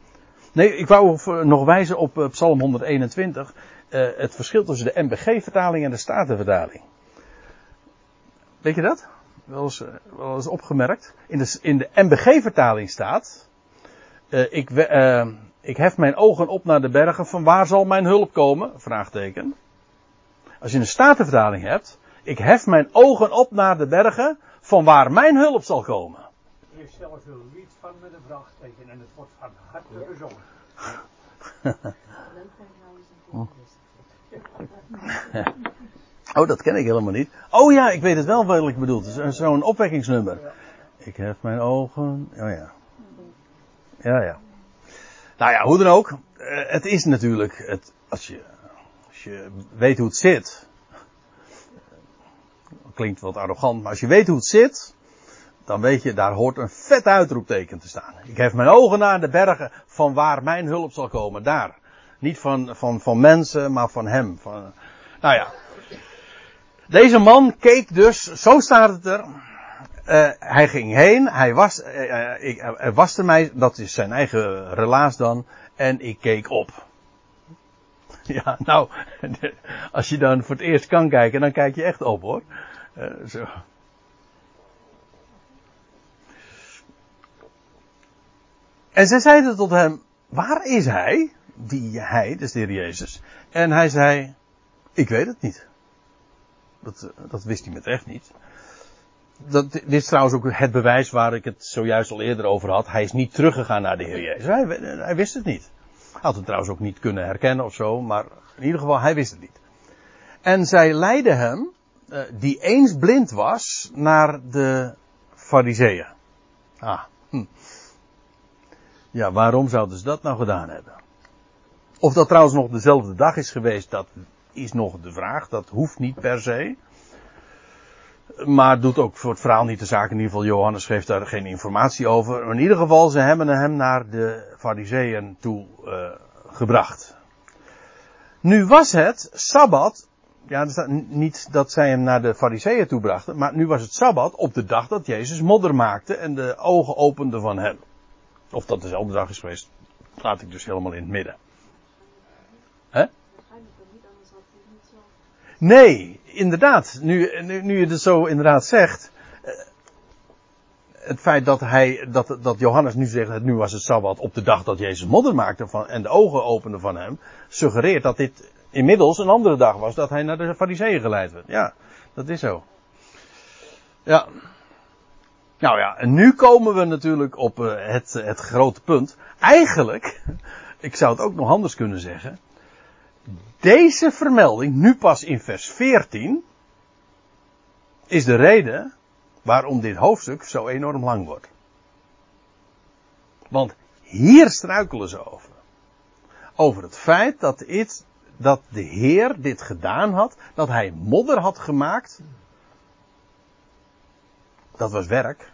S1: Nee, ik wou nog wijzen op uh, Psalm 121. Uh, het verschil tussen de MBG-vertaling en de Statenvertaling. Weet je dat? Wel eens, uh, wel eens opgemerkt. In de, in de MBG-vertaling staat. ik, ik hef mijn ogen op naar de bergen, van waar zal mijn hulp komen? Vraagteken. Als je een statenvertaling hebt, ik hef mijn ogen op naar de bergen, van waar mijn hulp zal komen.
S3: Je zelfs een lied van met een vraagteken en het wordt van harte gezongen.
S1: oh, dat ken ik helemaal niet. Oh ja, ik weet het wel wat ik bedoel. Het is zo'n opwekkingsnummer. Ik hef mijn ogen. Oh ja. Ja, ja. Nou ja, hoe dan ook. Uh, het is natuurlijk, het, als, je, als je weet hoe het zit. klinkt wat arrogant, maar als je weet hoe het zit, dan weet je, daar hoort een vet uitroepteken te staan. Ik heb mijn ogen naar de bergen van waar mijn hulp zal komen, daar. Niet van, van, van mensen, maar van hem. Van, nou ja. Deze man keek dus, zo staat het er. Uh, hij ging heen, hij was, uh, ik, hij waste mij, dat is zijn eigen relaas dan, en ik keek op. Ja, nou, als je dan voor het eerst kan kijken, dan kijk je echt op hoor. Zo. En zij zeiden tot hem, waar is hij? Die hij, dus de heer Jezus. En hij zei, ik weet het niet. Dat, dat wist hij met echt niet. Dat, dit is trouwens ook het bewijs waar ik het zojuist al eerder over had. Hij is niet teruggegaan naar de Heer Jezus. Hij, wist het niet. Hij had het trouwens ook niet kunnen herkennen of zo, maar in ieder geval, hij wist het niet. En zij leidden hem, uh, die eens blind was, naar de Fariseeën. Ah, hm. Ja, waarom zouden ze dat nou gedaan hebben? Of dat trouwens nog dezelfde dag is geweest, dat is nog de vraag. Dat hoeft niet per se. Maar doet ook voor het verhaal niet de zaak. In ieder geval, Johannes geeft daar geen informatie over. In ieder geval, ze hebben hem naar de fariseeën toe uh, gebracht. Nu was het Sabbat. Ja, er staat niet dat zij hem naar de fariseeën toe brachten. Maar nu was het Sabbat op de dag dat Jezus modder maakte en de ogen opende van hem. Of dat dezelfde dag is geweest, laat ik dus helemaal in het midden. Hè? Nee, inderdaad. Nu, nu, je het zo inderdaad zegt. Het feit dat hij, dat, dat Johannes nu zegt, nu was het Sabbat op de dag dat Jezus modder maakte van, en de ogen opende van hem, suggereert dat dit inmiddels een andere dag was dat hij naar de fariseeën geleid werd. Ja, dat is zo. Ja. Nou ja, en nu komen we natuurlijk op het, het grote punt. Eigenlijk, ik zou het ook nog anders kunnen zeggen. Deze vermelding, nu pas in vers 14, is de reden waarom dit hoofdstuk zo enorm lang wordt. Want hier struikelen ze over. Over het feit dat, dat de Heer dit gedaan had, dat hij modder had gemaakt. Dat was werk.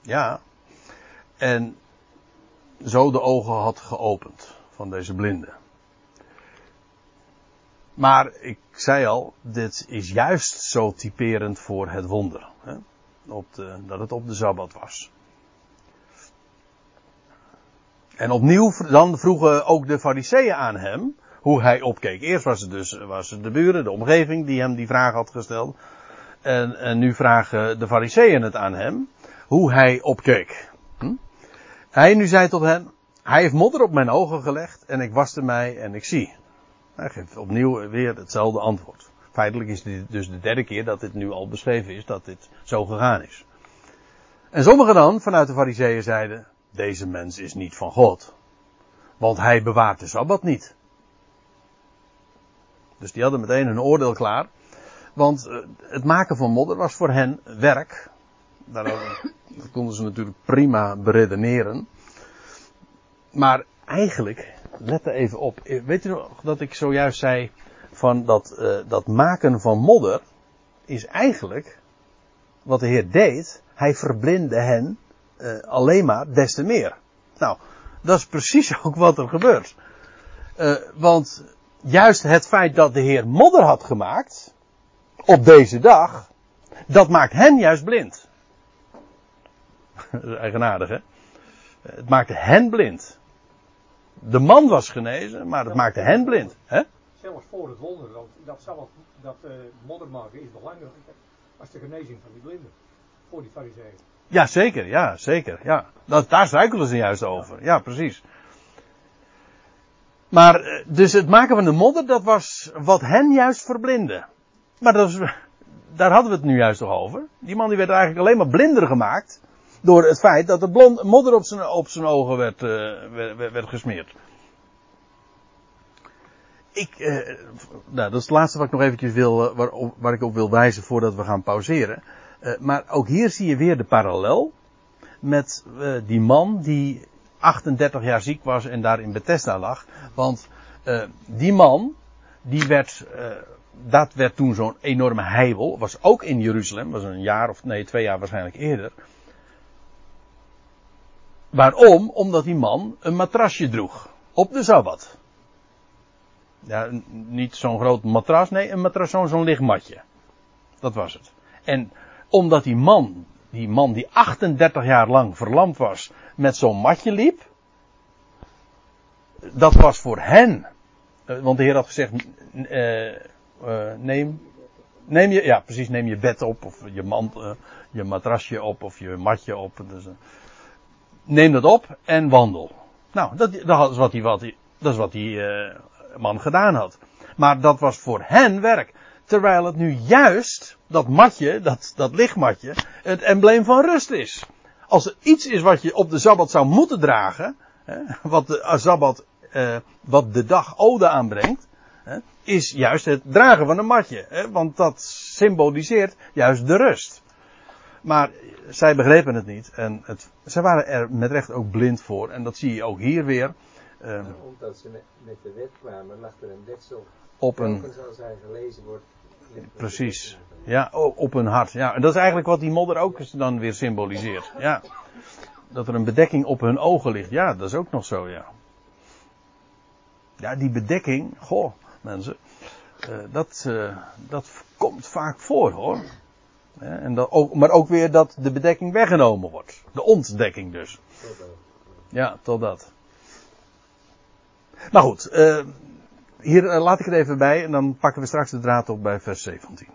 S1: Ja. En zo de ogen had geopend van deze blinden. Maar ik zei al, dit is juist zo typerend voor het wonder. Hè? Op de, dat het op de Sabbat was. En opnieuw dan vroegen ook de fariseeën aan hem hoe hij opkeek. Eerst was het dus was het de buren, de omgeving, die hem die vraag had gesteld. En, en nu vragen de fariseeën het aan hem hoe hij opkeek. Hm? Hij nu zei tot hen, hij heeft modder op mijn ogen gelegd en ik waste mij en ik zie. Hij geeft opnieuw weer hetzelfde antwoord. Feitelijk is dit dus de derde keer dat dit nu al beschreven is, dat dit zo gegaan is. En sommigen dan, vanuit de fariseeën, zeiden, deze mens is niet van God. Want hij bewaart de Sabbat niet. Dus die hadden meteen hun oordeel klaar. Want eh, het maken van modder was voor hen werk. Daarover konden ze natuurlijk prima beredeneren. Maar eigenlijk let er even op. Weet u nog dat ik zojuist zei van dat, uh, dat maken van modder is eigenlijk wat de Heer deed. Hij verblindde hen uh, alleen maar des te meer. Nou, dat is precies ook wat er gebeurt. Want juist het feit dat de Heer modder had gemaakt op deze dag, dat maakt hen juist blind. Eigenaardig, hè? Het maakte hen blind. De man was genezen, maar het maakte hen blind. Hè?
S3: Zelfs voor het wonder, want dat, zal, dat uh, modder maken is belangrijker als de genezing van die blinden. Voor die fariseeën.
S1: Ja, zeker, ja, zeker, ja. Dat, daar struikelen ze juist over. Ja, precies. Maar, eh, dus het maken van de modder, dat was wat hen juist verblindde. Maar dat daar hadden we het nu juist toch over. Die man die werd eigenlijk alleen maar blinder gemaakt. Door het feit dat er blond, modder op zijn, op zijn ogen werd, uh, werd, gesmeerd. Ik, uh, nou, dat is het laatste wat ik nog eventjes wil, uh, waar, waar, ik op wil wijzen voordat we gaan pauzeren. maar ook hier zie je weer de parallel met die man die 38 jaar ziek was en daar in Bethesda lag. Want die man, die werd dat werd toen zo'n enorme heibel. Was ook in Jeruzalem. Was een jaar of nee, twee jaar waarschijnlijk eerder. Waarom? Omdat die man een matrasje droeg. Op de Sabbat. Ja, niet zo'n groot matras, nee, een matras, zo'n zo'n lichtmatje. Dat was het. En omdat die man, die man die 38 jaar lang verlamd was, met zo'n matje liep. Dat was voor hen. eh, Want de Heer had gezegd, eh, eh, neem, neem je, ja precies, neem je bed op, of je je matrasje op, of je matje op. Dus, neem dat op en wandel. Nou, dat, dat is wat die, wat dat is wat eh, man gedaan had. Maar dat was voor hen werk. Terwijl het nu juist, dat matje, dat, dat lichtmatje, het embleem van rust is. Als er iets is wat je op de Sabbat zou moeten dragen, hè, wat de Sabbat, eh, wat de dag ode aanbrengt, hè, is juist het dragen van een matje. Hè, want dat symboliseert juist de rust. Maar zij begrepen het niet. En het, zij waren er met recht ook blind voor. En dat zie je ook hier weer. eh,
S2: Maar omdat ze met, met de wet kwamen, lag er een wetsel.
S1: op een,
S2: Telkens als hij gelezen wordt.
S1: Precies. Ja, op hun hart. Ja, en dat is eigenlijk wat die modder ook dan weer symboliseert. Ja. Dat er een bedekking op hun ogen ligt. Ja, dat is ook nog zo, ja. Ja, die bedekking, goh, mensen. eh, dat, eh, dat komt vaak voor, hoor. En dat ook, maar ook weer dat de bedekking weggenomen wordt. De ontdekking dus. Ja, tot dat. Maar goed, eh, hier eh, laat ik het even bij en dan pakken we straks de draad op bij vers 17.